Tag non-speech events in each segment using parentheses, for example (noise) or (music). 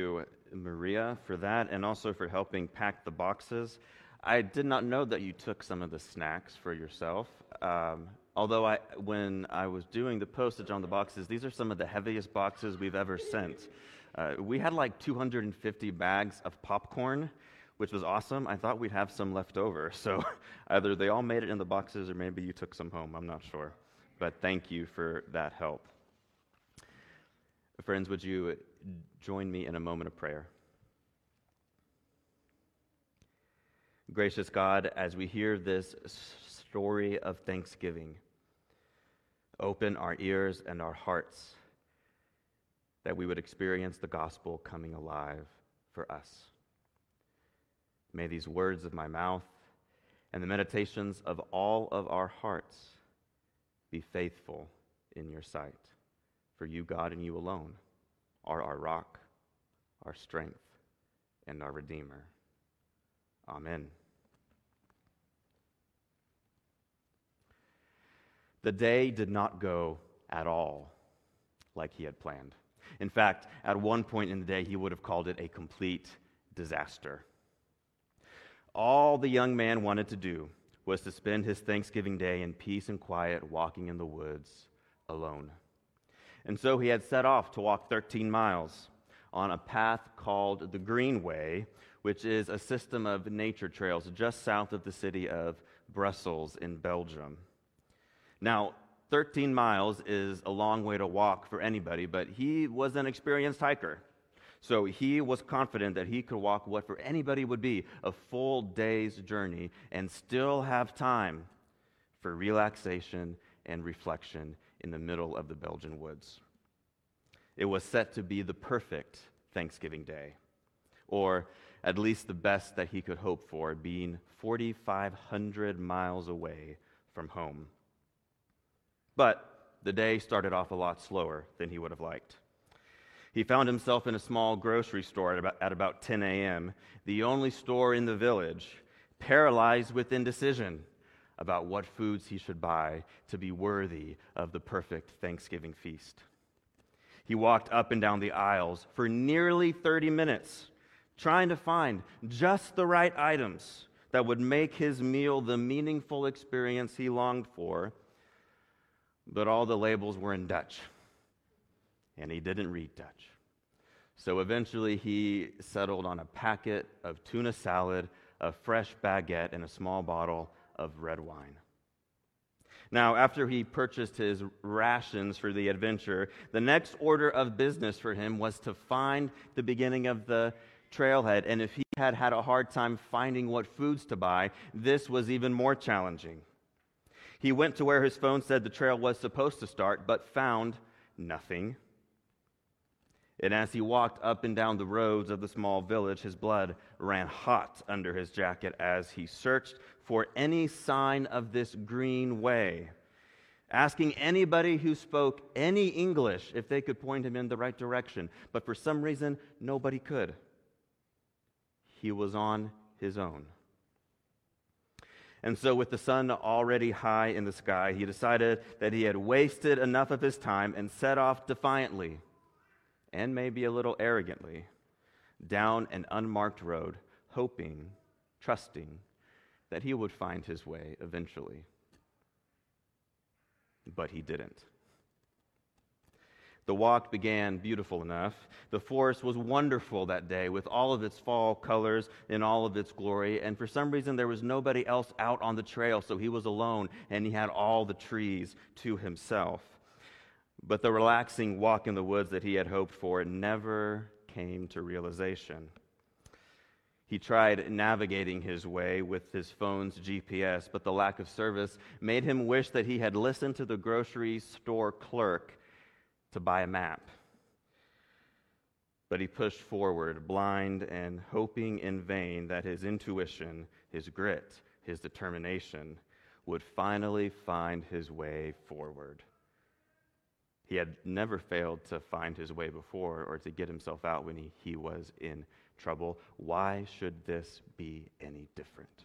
to Maria for that and also for helping pack the boxes. I did not know that you took some of the snacks for yourself. Um, although I, when I was doing the postage on the boxes, these are some of the heaviest boxes we've ever sent. Uh, we had like 250 bags of popcorn, which was awesome. I thought we'd have some left over. (laughs) So either they all made it in the boxes or maybe you took some home. I'm not sure. But thank you for that help. Friends, would you join me in a moment of prayer? Gracious God, as we hear this story of thanksgiving, open our ears and our hearts that we would experience the gospel coming alive for us. May these words of my mouth and the meditations of all of our hearts be faithful in your sight. For you, God, and you alone are our rock, our strength, and our Redeemer. Amen. The day did not go at all like he had planned. In fact, at one point in the day, he would have called it a complete disaster. All the young man wanted to do was to spend his Thanksgiving day in peace and quiet, walking in the woods alone. And so he had set off to walk 13 miles on a path called the Greenway, which is a system of nature trails just south of the city of Brussels in Belgium. Now, 13 miles is a long way to walk for anybody, but he was an experienced hiker. So he was confident that he could walk what for anybody would be a full day's journey and still have time for relaxation and reflection in the middle of the Belgian woods. It was set to be the perfect Thanksgiving day, or at least the best that he could hope for, being 4,500 miles away from home. But the day started off a lot slower than he would have liked. He found himself in a small grocery store at about, at about 10 a.m., the only store in the village, paralyzed with indecision about what foods he should buy to be worthy of the perfect Thanksgiving feast. He walked up and down the aisles for nearly 30 minutes, trying to find just the right items that would make his meal the meaningful experience he longed for. But all the labels were in Dutch, and he didn't read Dutch. So eventually he settled on a packet of tuna salad, a fresh baguette, and a small bottle of red wine. Now, after he purchased his rations for the adventure, the next order of business for him was to find the beginning of the trailhead. And if he had had a hard time finding what foods to buy, this was even more challenging. He went to where his phone said the trail was supposed to start, but found nothing. And as he walked up and down the roads of the small village, his blood ran hot under his jacket as he searched for any sign of this green way, asking anybody who spoke any English if they could point him in the right direction. But for some reason, nobody could. He was on his own. And so, with the sun already high in the sky, he decided that he had wasted enough of his time and set off defiantly and maybe a little arrogantly, down an unmarked road, hoping, trusting that he would find his way eventually. But he didn't. The walk began beautiful enough. The forest was wonderful that day with all of its fall colors in all of its glory. And for some reason, there was nobody else out on the trail, so he was alone and he had all the trees to himself. But the relaxing walk in the woods that he had hoped for never came to realization. He tried navigating his way with his phone's GPS, but the lack of service made him wish that he had listened to the grocery store clerk to buy a map. But he pushed forward, blind and hoping in vain that his intuition, his grit, his determination would finally find his way forward. He had never failed to find his way before or to get himself out when he, he was in trouble. Why should this be any different?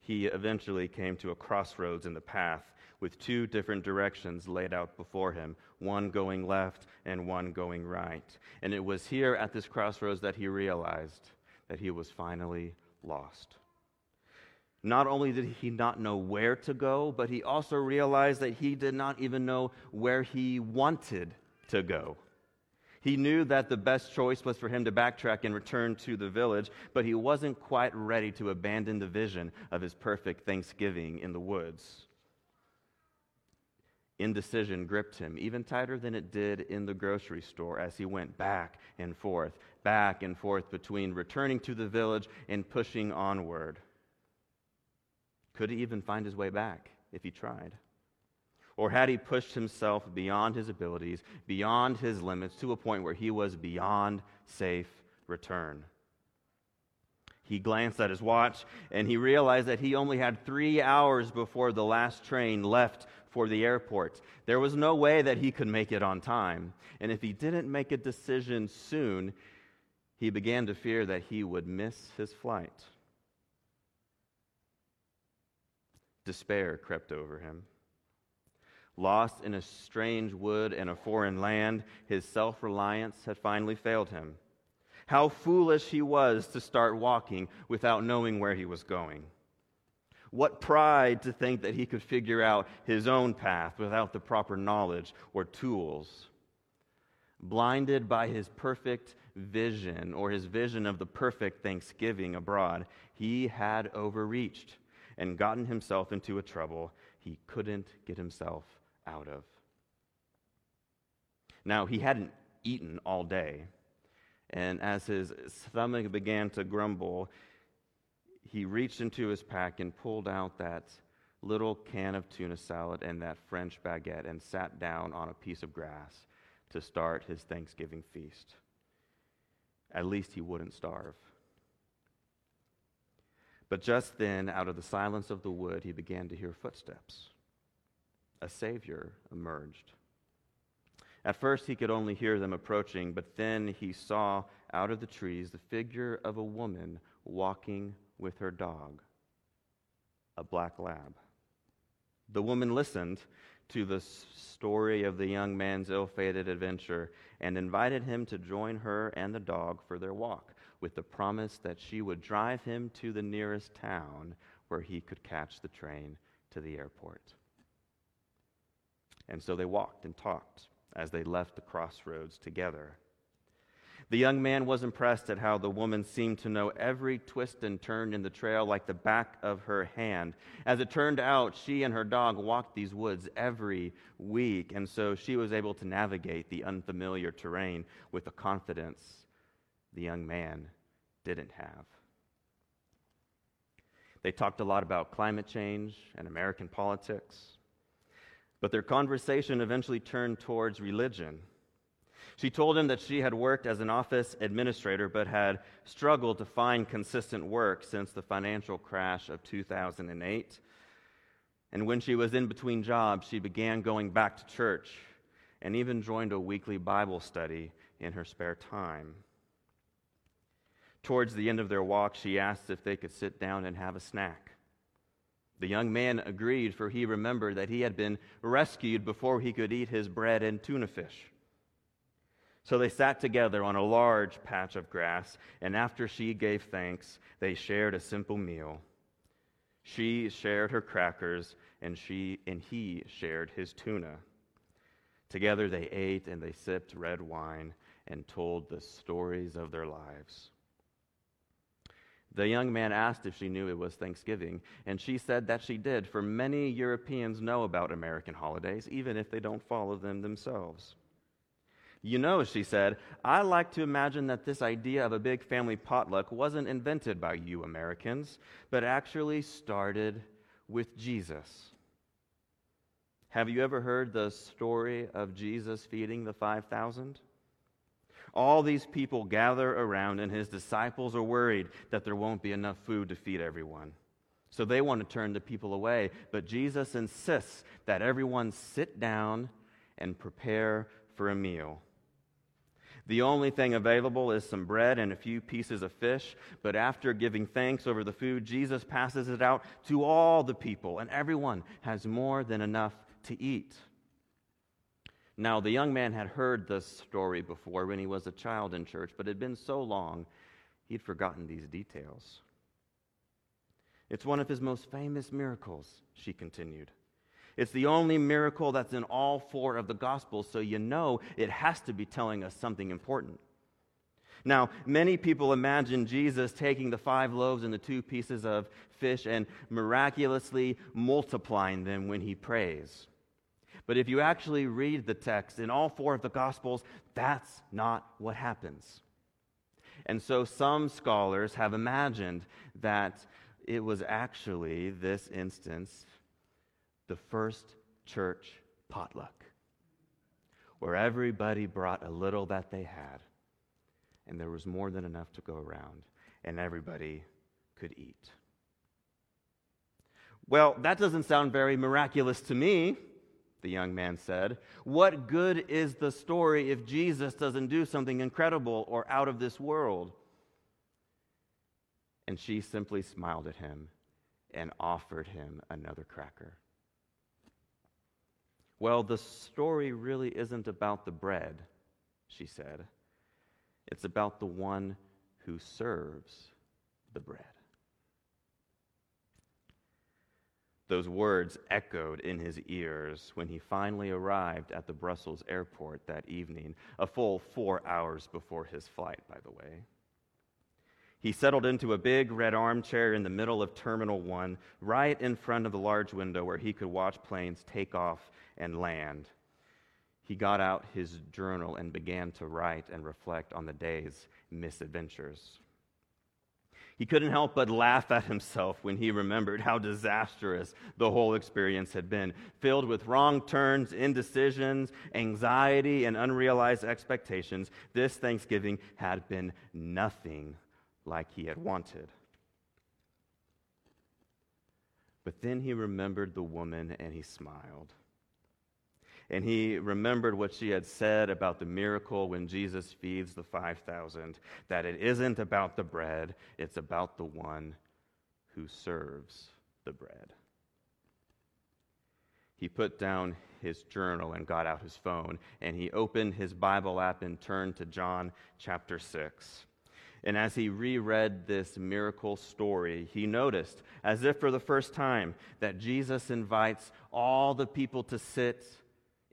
He eventually came to a crossroads in the path with two different directions laid out before him, one going left and one going right. And it was here at this crossroads that he realized that he was finally lost. Not only did he not know where to go, but he also realized that he did not even know where he wanted to go. He knew that the best choice was for him to backtrack and return to the village, but he wasn't quite ready to abandon the vision of his perfect Thanksgiving in the woods. Indecision gripped him even tighter than it did in the grocery store as he went back and forth, back and forth between returning to the village and pushing onward. Could he even find his way back if he tried? Or had he pushed himself beyond his abilities, beyond his limits, to a point where he was beyond safe return? He glanced at his watch and he realized that he only had three hours before the last train left for the airport. There was no way that he could make it on time. And if he didn't make a decision soon, he began to fear that he would miss his flight. Despair crept over him. Lost in a strange wood and a foreign land, his self reliance had finally failed him. How foolish he was to start walking without knowing where he was going. What pride to think that he could figure out his own path without the proper knowledge or tools. Blinded by his perfect vision or his vision of the perfect Thanksgiving abroad, he had overreached and gotten himself into a trouble he couldn't get himself out of. Now, he hadn't eaten all day, and as his stomach began to grumble, he reached into his pack and pulled out that little can of tuna salad and that French baguette and sat down on a piece of grass to start his Thanksgiving feast. At least he wouldn't starve. But just then, out of the silence of the wood, he began to hear footsteps a Savior emerged. At first, he could only hear them approaching, but then he saw out of the trees the figure of a woman walking with her dog, a black lab. The woman listened to the story of the young man's ill fated adventure and invited him to join her and the dog for their walk, with the promise that she would drive him to the nearest town where he could catch the train to the airport. And so they walked and talked as they left the crossroads together. The young man was impressed at how the woman seemed to know every twist and turn in the trail like the back of her hand. As it turned out, she and her dog walked these woods every week, and so she was able to navigate the unfamiliar terrain with a confidence the young man didn't have. They talked a lot about climate change and American politics. But their conversation eventually turned towards religion. She told him that she had worked as an office administrator but had struggled to find consistent work since the financial crash of 2008. And when she was in between jobs, she began going back to church and even joined a weekly Bible study in her spare time. Towards the end of their walk, she asked if they could sit down and have a snack. The young man agreed, for he remembered that he had been rescued before he could eat his bread and tuna fish. So they sat together on a large patch of grass, and after she gave thanks, they shared a simple meal. She shared her crackers, and, she, and he shared his tuna. Together they ate and they sipped red wine and told the stories of their lives. The young man asked if she knew it was Thanksgiving, and she said that she did, for many Europeans know about American holidays, even if they don't follow them themselves. You know, she said, I like to imagine that this idea of a big family potluck wasn't invented by you Americans, but actually started with Jesus. Have you ever heard the story of Jesus feeding the 5,000? All these people gather around, and his disciples are worried that there won't be enough food to feed everyone. So they want to turn the people away. But Jesus insists that everyone sit down and prepare for a meal. The only thing available is some bread and a few pieces of fish, but after giving thanks over the food, Jesus passes it out to all the people, and everyone has more than enough to eat. Now, the young man had heard this story before when he was a child in church, but it had been so long he'd forgotten these details. It's one of his most famous miracles, she continued. It's the only miracle that's in all four of the Gospels, so you know it has to be telling us something important. Now, many people imagine Jesus taking the five loaves and the two pieces of fish and miraculously multiplying them when he prays. But if you actually read the text in all four of the Gospels, that's not what happens. And so some scholars have imagined that it was actually this instance the first church potluck, where everybody brought a little that they had, and there was more than enough to go around, and everybody could eat. Well, that doesn't sound very miraculous to me, the young man said. What good is the story if Jesus doesn't do something incredible or out of this world? And she simply smiled at him and offered him another cracker. Well, the story really isn't about the bread, she said. It's about the one who serves the bread. Those words echoed in his ears when he finally arrived at the Brussels airport that evening, a full four hours before his flight, by the way. He settled into a big red armchair in the middle of Terminal 1, right in front of the large window where he could watch planes take off and land. He got out his journal and began to write and reflect on the day's misadventures. He couldn't help but laugh at himself when he remembered how disastrous the whole experience had been, filled with wrong turns, indecisions, anxiety, and unrealized expectations. This Thanksgiving had been nothing like he had wanted. But then he remembered the woman and he smiled. And he remembered what she had said about the miracle when Jesus feeds the 5,000 that it isn't about the bread, it's about the one who serves the bread. He put down his journal and got out his phone, and he opened his Bible app and turned to John chapter 6. And as he reread this miracle story, he noticed, as if for the first time, that Jesus invites all the people to sit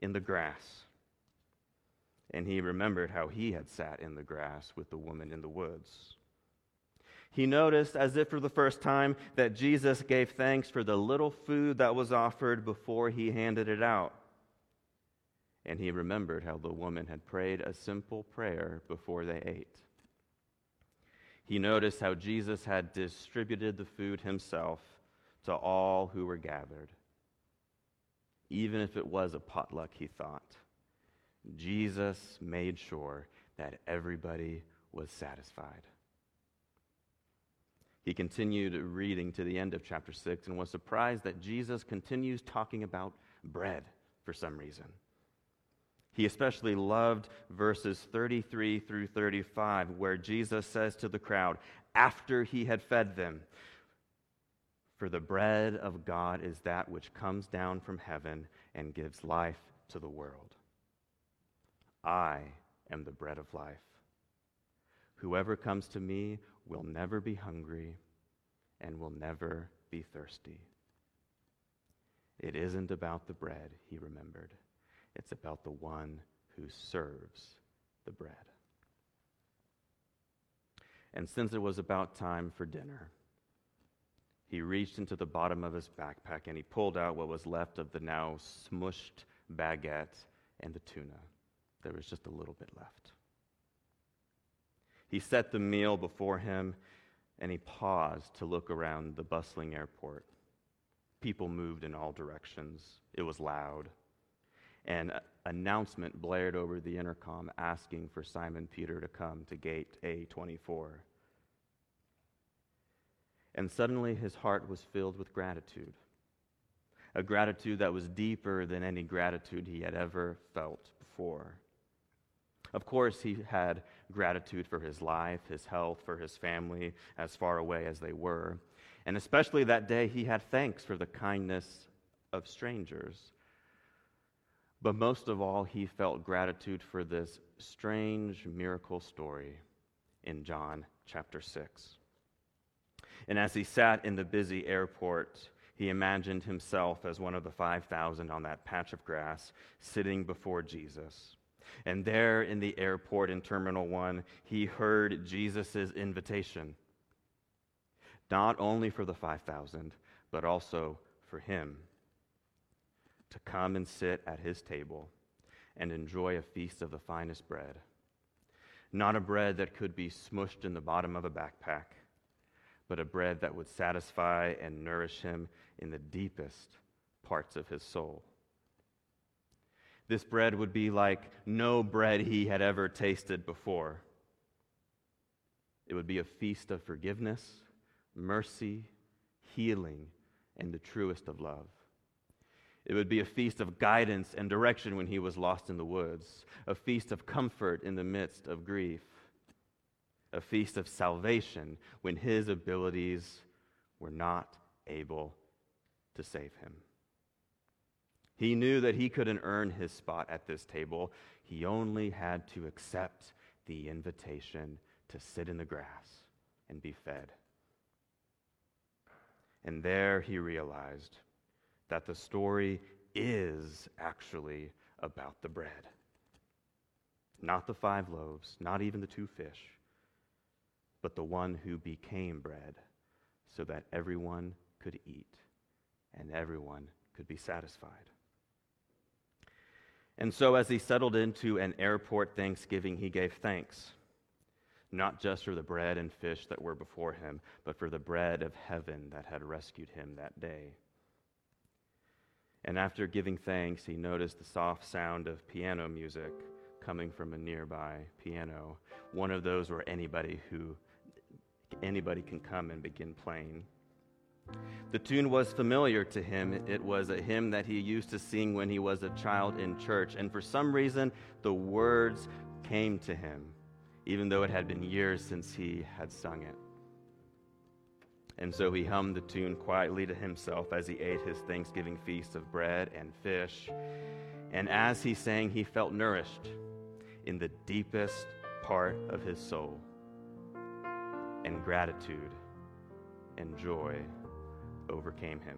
in the grass. And he remembered how he had sat in the grass with the woman in the woods. He noticed, as if for the first time, that Jesus gave thanks for the little food that was offered before he handed it out. And he remembered how the woman had prayed a simple prayer before they ate. He noticed how Jesus had distributed the food himself to all who were gathered. Even if it was a potluck, he thought, Jesus made sure that everybody was satisfied. He continued reading to the end of chapter 6 and was surprised that Jesus continues talking about bread for some reason. He especially loved verses 33 through 35, where Jesus says to the crowd, after he had fed them, For the bread of God is that which comes down from heaven and gives life to the world. I am the bread of life. Whoever comes to me will never be hungry and will never be thirsty. It isn't about the bread, he remembered. It's about the one who serves the bread. And since it was about time for dinner, he reached into the bottom of his backpack and he pulled out what was left of the now smushed baguette and the tuna. There was just a little bit left. He set the meal before him and he paused to look around the bustling airport. People moved in all directions. It was loud an announcement blared over the intercom asking for Simon Peter to come to gate A24. And suddenly his heart was filled with gratitude, a gratitude that was deeper than any gratitude he had ever felt before. Of course, he had gratitude for his life, his health, for his family, as far away as they were. And especially that day, he had thanks for the kindness of strangers. But most of all, he felt gratitude for this strange miracle story in John chapter 6. And as he sat in the busy airport, he imagined himself as one of the 5,000 on that patch of grass sitting before Jesus. And there in the airport in Terminal 1, he heard Jesus' invitation, not only for the 5,000, but also for him to come and sit at his table and enjoy a feast of the finest bread. Not a bread that could be smushed in the bottom of a backpack, but a bread that would satisfy and nourish him in the deepest parts of his soul. This bread would be like no bread he had ever tasted before. It would be a feast of forgiveness, mercy, healing, and the truest of love. It would be a feast of guidance and direction when he was lost in the woods, a feast of comfort in the midst of grief, a feast of salvation when his abilities were not able to save him. He knew that he couldn't earn his spot at this table. He only had to accept the invitation to sit in the grass and be fed. And there he realized that the story is actually about the bread. Not the five loaves, not even the two fish, but the one who became bread so that everyone could eat and everyone could be satisfied. And so, as he settled into an airport Thanksgiving, he gave thanks, not just for the bread and fish that were before him, but for the bread of heaven that had rescued him that day. And after giving thanks, he noticed the soft sound of piano music coming from a nearby piano, one of those where anybody who anybody can come and begin playing. The tune was familiar to him. It was a hymn that he used to sing when he was a child in church. And for some reason, the words came to him, even though it had been years since he had sung it. And so he hummed the tune quietly to himself as he ate his Thanksgiving feast of bread and fish. And as he sang, he felt nourished in the deepest part of his soul. And gratitude and joy overcame him.